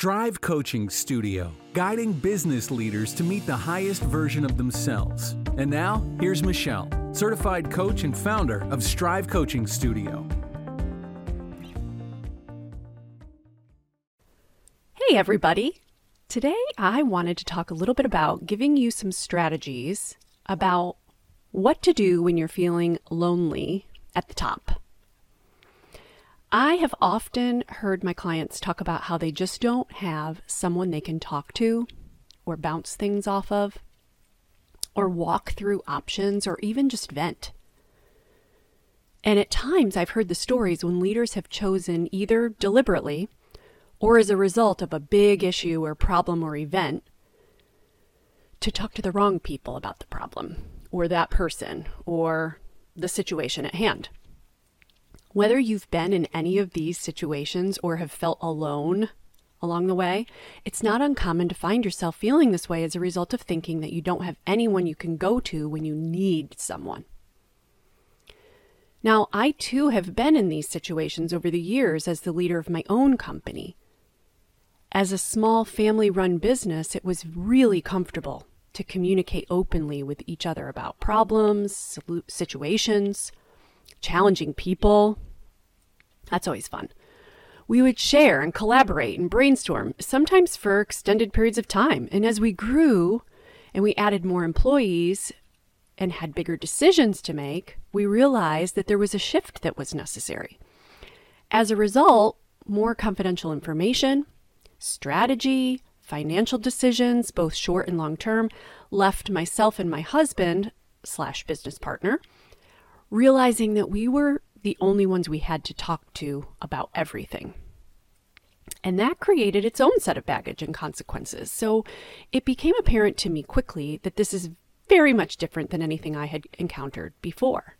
Strive Coaching Studio, guiding business leaders to meet the highest version of themselves. And now, here's Michelle, certified coach and founder of Strive Coaching Studio. Hey, everybody. Today, I wanted to talk a little bit about giving you some strategies about what to do when you're feeling lonely at the top. I have often heard my clients talk about how they just don't have someone they can talk to or bounce things off of or walk through options or even just vent. And at times, I've heard the stories when leaders have chosen either deliberately or as a result of a big issue or problem or event to talk to the wrong people about the problem or that person or the situation at hand. Whether you've been in any of these situations or have felt alone along the way, it's not uncommon to find yourself feeling this way as a result of thinking that you don't have anyone you can go to when you need someone. Now, I too have been in these situations over the years as the leader of my own company. As a small family run business, it was really comfortable to communicate openly with each other about problems, situations, challenging people. That's always fun. We would share and collaborate and brainstorm, sometimes for extended periods of time. And as we grew and we added more employees and had bigger decisions to make, we realized that there was a shift that was necessary. As a result, more confidential information, strategy, financial decisions, both short and long term, left myself and my husband slash business partner realizing that we were the only ones we had to talk to about everything. And that created its own set of baggage and consequences. So it became apparent to me quickly that this is very much different than anything I had encountered before.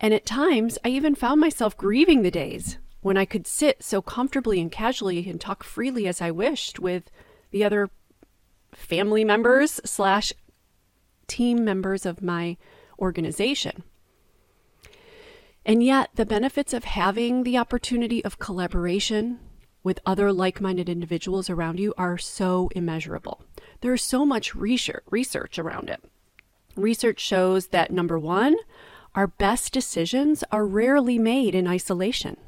And at times, I even found myself grieving the days when I could sit so comfortably and casually and talk freely as I wished with the other family members slash team members of my organization. And yet, the benefits of having the opportunity of collaboration with other like minded individuals around you are so immeasurable. There's so much research around it. Research shows that number one, our best decisions are rarely made in isolation.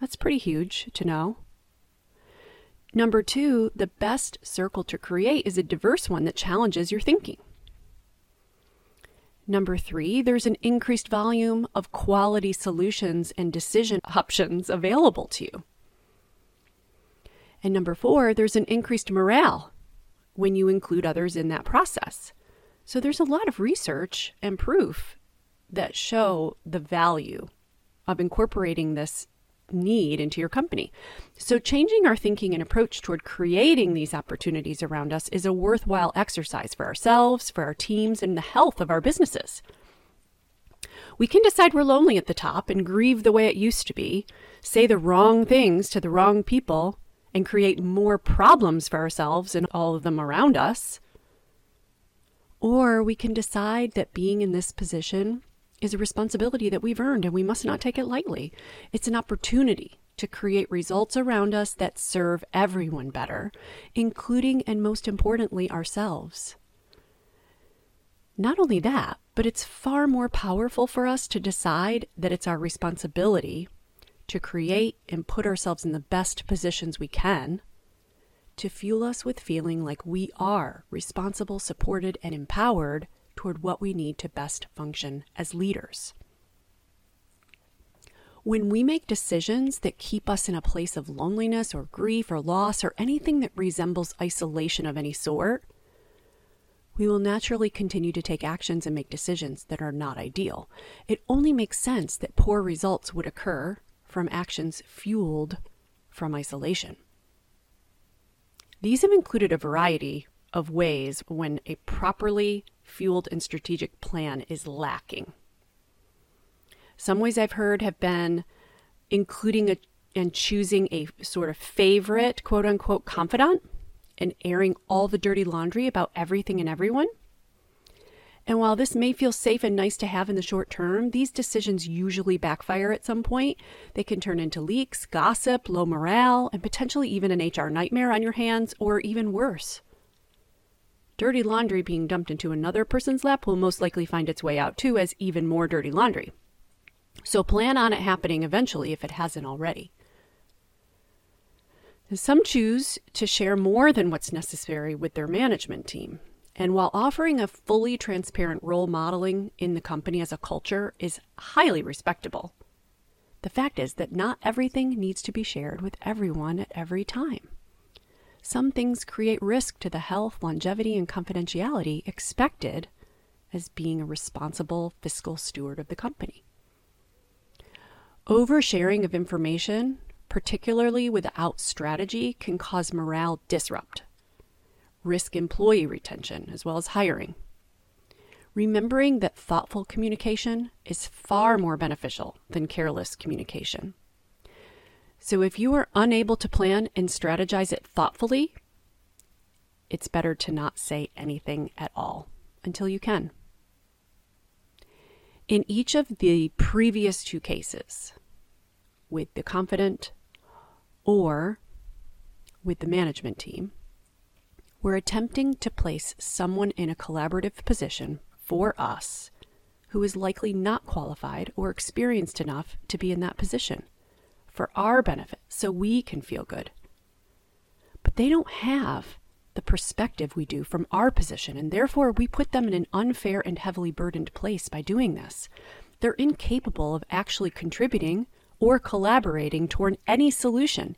That's pretty huge to know. Number two, the best circle to create is a diverse one that challenges your thinking. Number three, there's an increased volume of quality solutions and decision options available to you. And number four, there's an increased morale when you include others in that process. So there's a lot of research and proof that show the value of incorporating this need into your company. So, changing our thinking and approach toward creating these opportunities around us is a worthwhile exercise for ourselves, for our teams, and the health of our businesses. We can decide we're lonely at the top and grieve the way it used to be, say the wrong things to the wrong people, and create more problems for ourselves and all of them around us. Or we can decide that being in this position is a responsibility that we've earned and we must not take it lightly. It's an opportunity to create results around us that serve everyone better, including and most importantly, ourselves. Not only that, but it's far more powerful for us to decide that it's our responsibility to create and put ourselves in the best positions we can to fuel us with feeling like we are responsible, supported, and empowered toward what we need to best function as leaders. When we make decisions that keep us in a place of loneliness or grief or loss or anything that resembles isolation of any sort, we will naturally continue to take actions and make decisions that are not ideal. It only makes sense that poor results would occur from actions fueled from isolation. These have included a variety of ways when a properly fueled and strategic plan is lacking. Some ways I've heard have been including a, and choosing a sort of favorite quote unquote confidant and airing all the dirty laundry about everything and everyone. And while this may feel safe and nice to have in the short term, these decisions usually backfire at some point. They can turn into leaks, gossip, low morale, and potentially even an HR nightmare on your hands, or even worse. Dirty laundry being dumped into another person's lap will most likely find its way out too as even more dirty laundry. So plan on it happening eventually if it hasn't already. Some choose to share more than what's necessary with their management team. And while offering a fully transparent role modeling in the company as a culture is highly respectable, the fact is that not everything needs to be shared with everyone at every time. Some things create risk to the health, longevity, and confidentiality expected as being a responsible fiscal steward of the company. Oversharing of information, particularly without strategy, can cause morale disrupt risk employee retention as well as hiring. Remembering that thoughtful communication is far more beneficial than careless communication. So, if you are unable to plan and strategize it thoughtfully, it's better to not say anything at all until you can. In each of the previous two cases, with the confident or with the management team, we're attempting to place someone in a collaborative position for us who is likely not qualified or experienced enough to be in that position for our benefit so we can feel good. But they don't have the perspective we do from our position, and therefore we put them in an unfair and heavily burdened place by doing this. They're incapable of actually contributing or collaborating toward any solution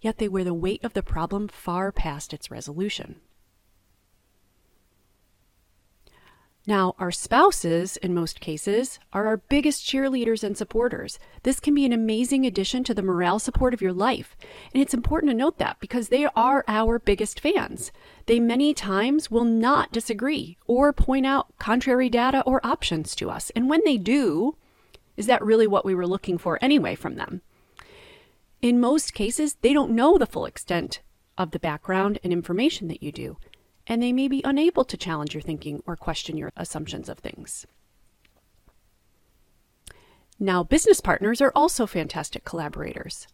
yet they wear the weight of the problem far past its resolution. Now, our spouses, in most cases, are our biggest cheerleaders and supporters. This can be an amazing addition to the morale support of your life. And it's important to note that because they are our biggest fans. They many times will not disagree or point out contrary data or options to us. And when they do, is that really what we were looking for anyway from them? In most cases, they don't know the full extent of the background and information that you do, and they may be unable to challenge your thinking or question your assumptions of things. Now, business partners are also fantastic collaborators.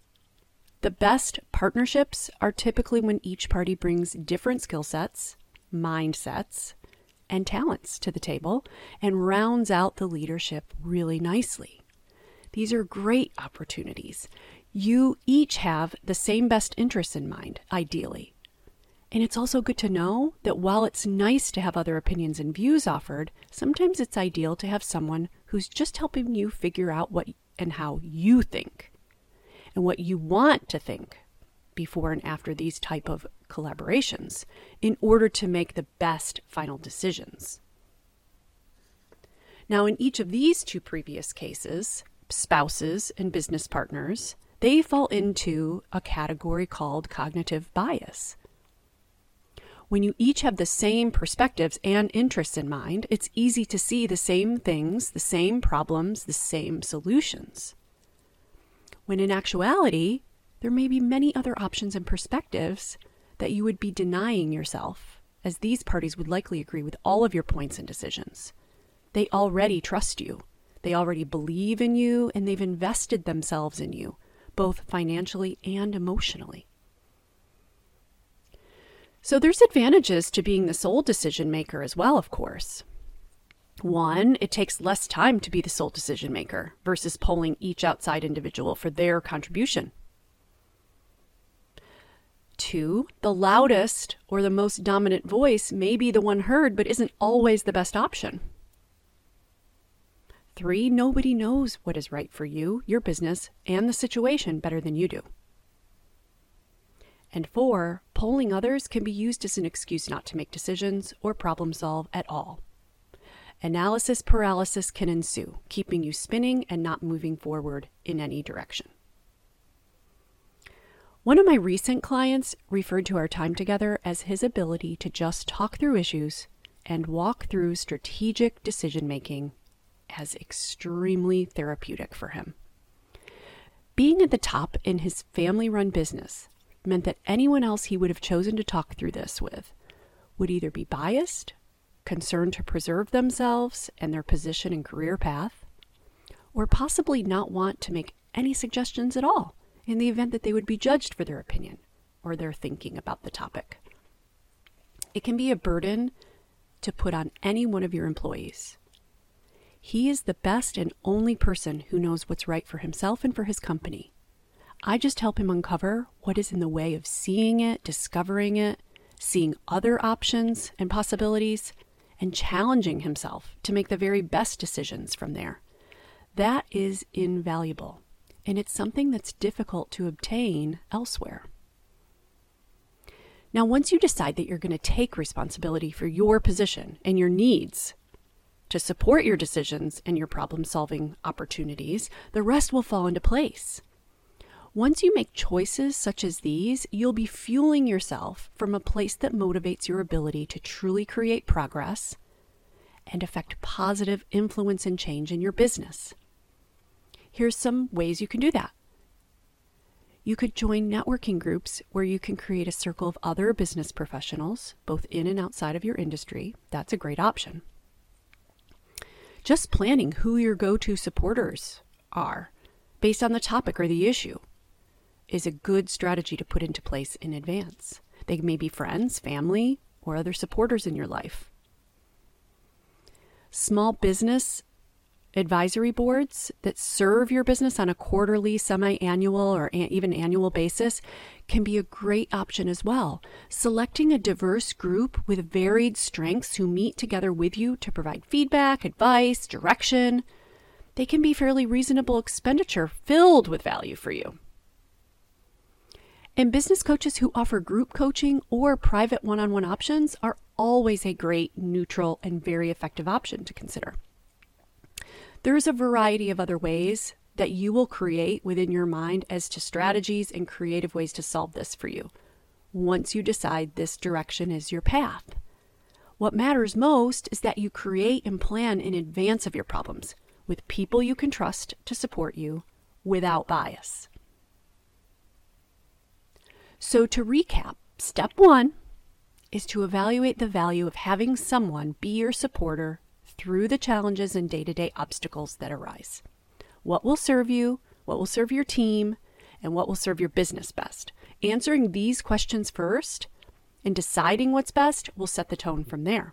The best partnerships are typically when each party brings different skill sets, mindsets, and talents to the table and rounds out the leadership really nicely. These are great opportunities you each have the same best interests in mind, ideally. And it's also good to know that while it's nice to have other opinions and views offered, sometimes it's ideal to have someone who's just helping you figure out what and how you think and what you want to think before and after these type of collaborations in order to make the best final decisions. Now in each of these two previous cases, spouses and business partners, they fall into a category called cognitive bias. When you each have the same perspectives and interests in mind, it's easy to see the same things, the same problems, the same solutions. When in actuality, there may be many other options and perspectives that you would be denying yourself, as these parties would likely agree with all of your points and decisions. They already trust you, they already believe in you, and they've invested themselves in you both financially and emotionally. So there's advantages to being the sole decision maker as well, of course. One, it takes less time to be the sole decision maker versus polling each outside individual for their contribution. Two, the loudest or the most dominant voice may be the one heard, but isn't always the best option. Three, nobody knows what is right for you, your business, and the situation better than you do. And four, polling others can be used as an excuse not to make decisions or problem solve at all. Analysis paralysis can ensue, keeping you spinning and not moving forward in any direction. One of my recent clients referred to our time together as his ability to just talk through issues and walk through strategic decision making as extremely therapeutic for him. Being at the top in his family run business meant that anyone else he would have chosen to talk through this with would either be biased, concerned to preserve themselves and their position and career path, or possibly not want to make any suggestions at all in the event that they would be judged for their opinion or their thinking about the topic. It can be a burden to put on any one of your employees. He is the best and only person who knows what's right for himself and for his company. I just help him uncover what is in the way of seeing it, discovering it, seeing other options and possibilities, and challenging himself to make the very best decisions from there. That is invaluable, and it's something that's difficult to obtain elsewhere. Now, once you decide that you're going to take responsibility for your position and your needs to support your decisions and your problem solving opportunities, the rest will fall into place. Once you make choices such as these, you'll be fueling yourself from a place that motivates your ability to truly create progress and affect positive influence and change in your business. Here's some ways you can do that. You could join networking groups where you can create a circle of other business professionals, both in and outside of your industry. That's a great option. Just planning who your go to supporters are based on the topic or the issue is a good strategy to put into place in advance. They may be friends, family, or other supporters in your life. Small business advisory boards that serve your business on a quarterly, semi annual, or even annual basis can be a great option as well. Selecting a diverse group with varied strengths who meet together with you to provide feedback, advice, direction, they can be fairly reasonable expenditure filled with value for you. And business coaches who offer group coaching or private one on one options are always a great, neutral, and very effective option to consider. There's a variety of other ways that you will create within your mind as to strategies and creative ways to solve this for you once you decide this direction is your path. What matters most is that you create and plan in advance of your problems with people you can trust to support you without bias. So, to recap, step one is to evaluate the value of having someone be your supporter through the challenges and day to day obstacles that arise. What will serve you, what will serve your team, and what will serve your business best? Answering these questions first and deciding what's best will set the tone from there.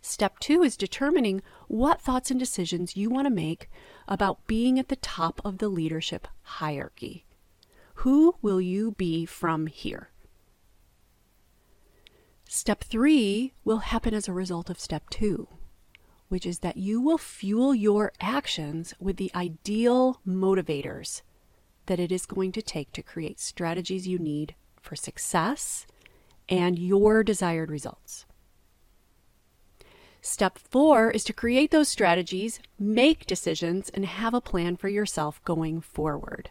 Step two is determining what thoughts and decisions you want to make about being at the top of the leadership hierarchy. Who will you be from here? Step three will happen as a result of step two which is that you will fuel your actions with the ideal motivators that it is going to take to create strategies you need for success and your desired results. Step four is to create those strategies, make decisions, and have a plan for yourself going forward.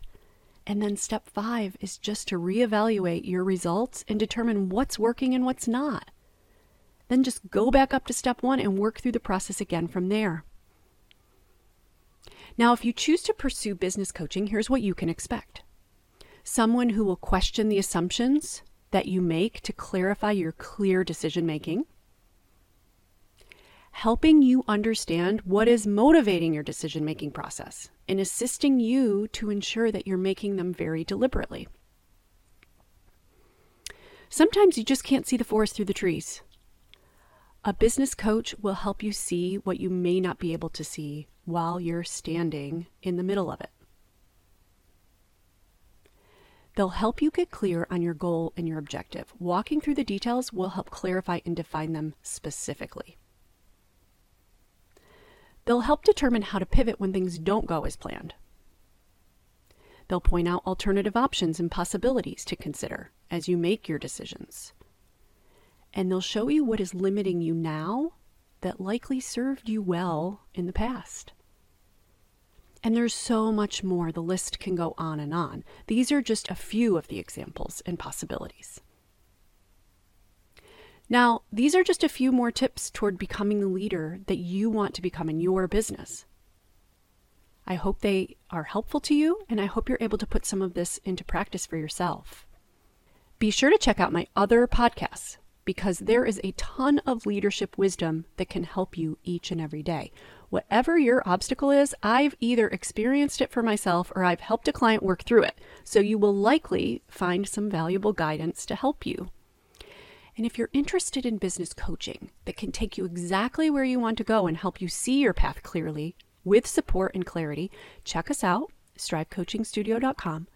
And then step five is just to reevaluate your results and determine what's working and what's not. Then just go back up to step one and work through the process again from there. Now, if you choose to pursue business coaching, here's what you can expect someone who will question the assumptions that you make to clarify your clear decision making, helping you understand what is motivating your decision making process, and assisting you to ensure that you're making them very deliberately. Sometimes you just can't see the forest through the trees. A business coach will help you see what you may not be able to see while you're standing in the middle of it. They'll help you get clear on your goal and your objective. Walking through the details will help clarify and define them specifically. They'll help determine how to pivot when things don't go as planned. They'll point out alternative options and possibilities to consider as you make your decisions and they'll show you what is limiting you now that likely served you well in the past. And there's so much more. The list can go on and on. These are just a few of the examples and possibilities. Now, these are just a few more tips toward becoming the leader that you want to become in your business. I hope they are helpful to you, and I hope you're able to put some of this into practice for yourself. Be sure to check out my other podcasts because there is a ton of leadership wisdom that can help you each and every day. Whatever your obstacle is, I've either experienced it for myself or I've helped a client work through it. So you will likely find some valuable guidance to help you. And if you're interested in business coaching that can take you exactly where you want to go and help you see your path clearly with support and clarity, check us out, strivecoachingstudio.com,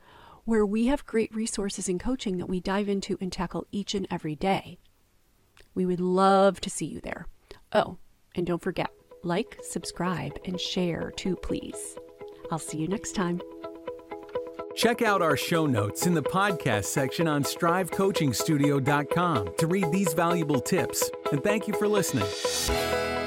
where we have great resources in coaching that we dive into and tackle each and every day. We would love to see you there. Oh, and don't forget, like, subscribe, and share too, please. I'll see you next time. Check out our show notes in the podcast section on strivecoachingstudio.com to read these valuable tips. And thank you for listening.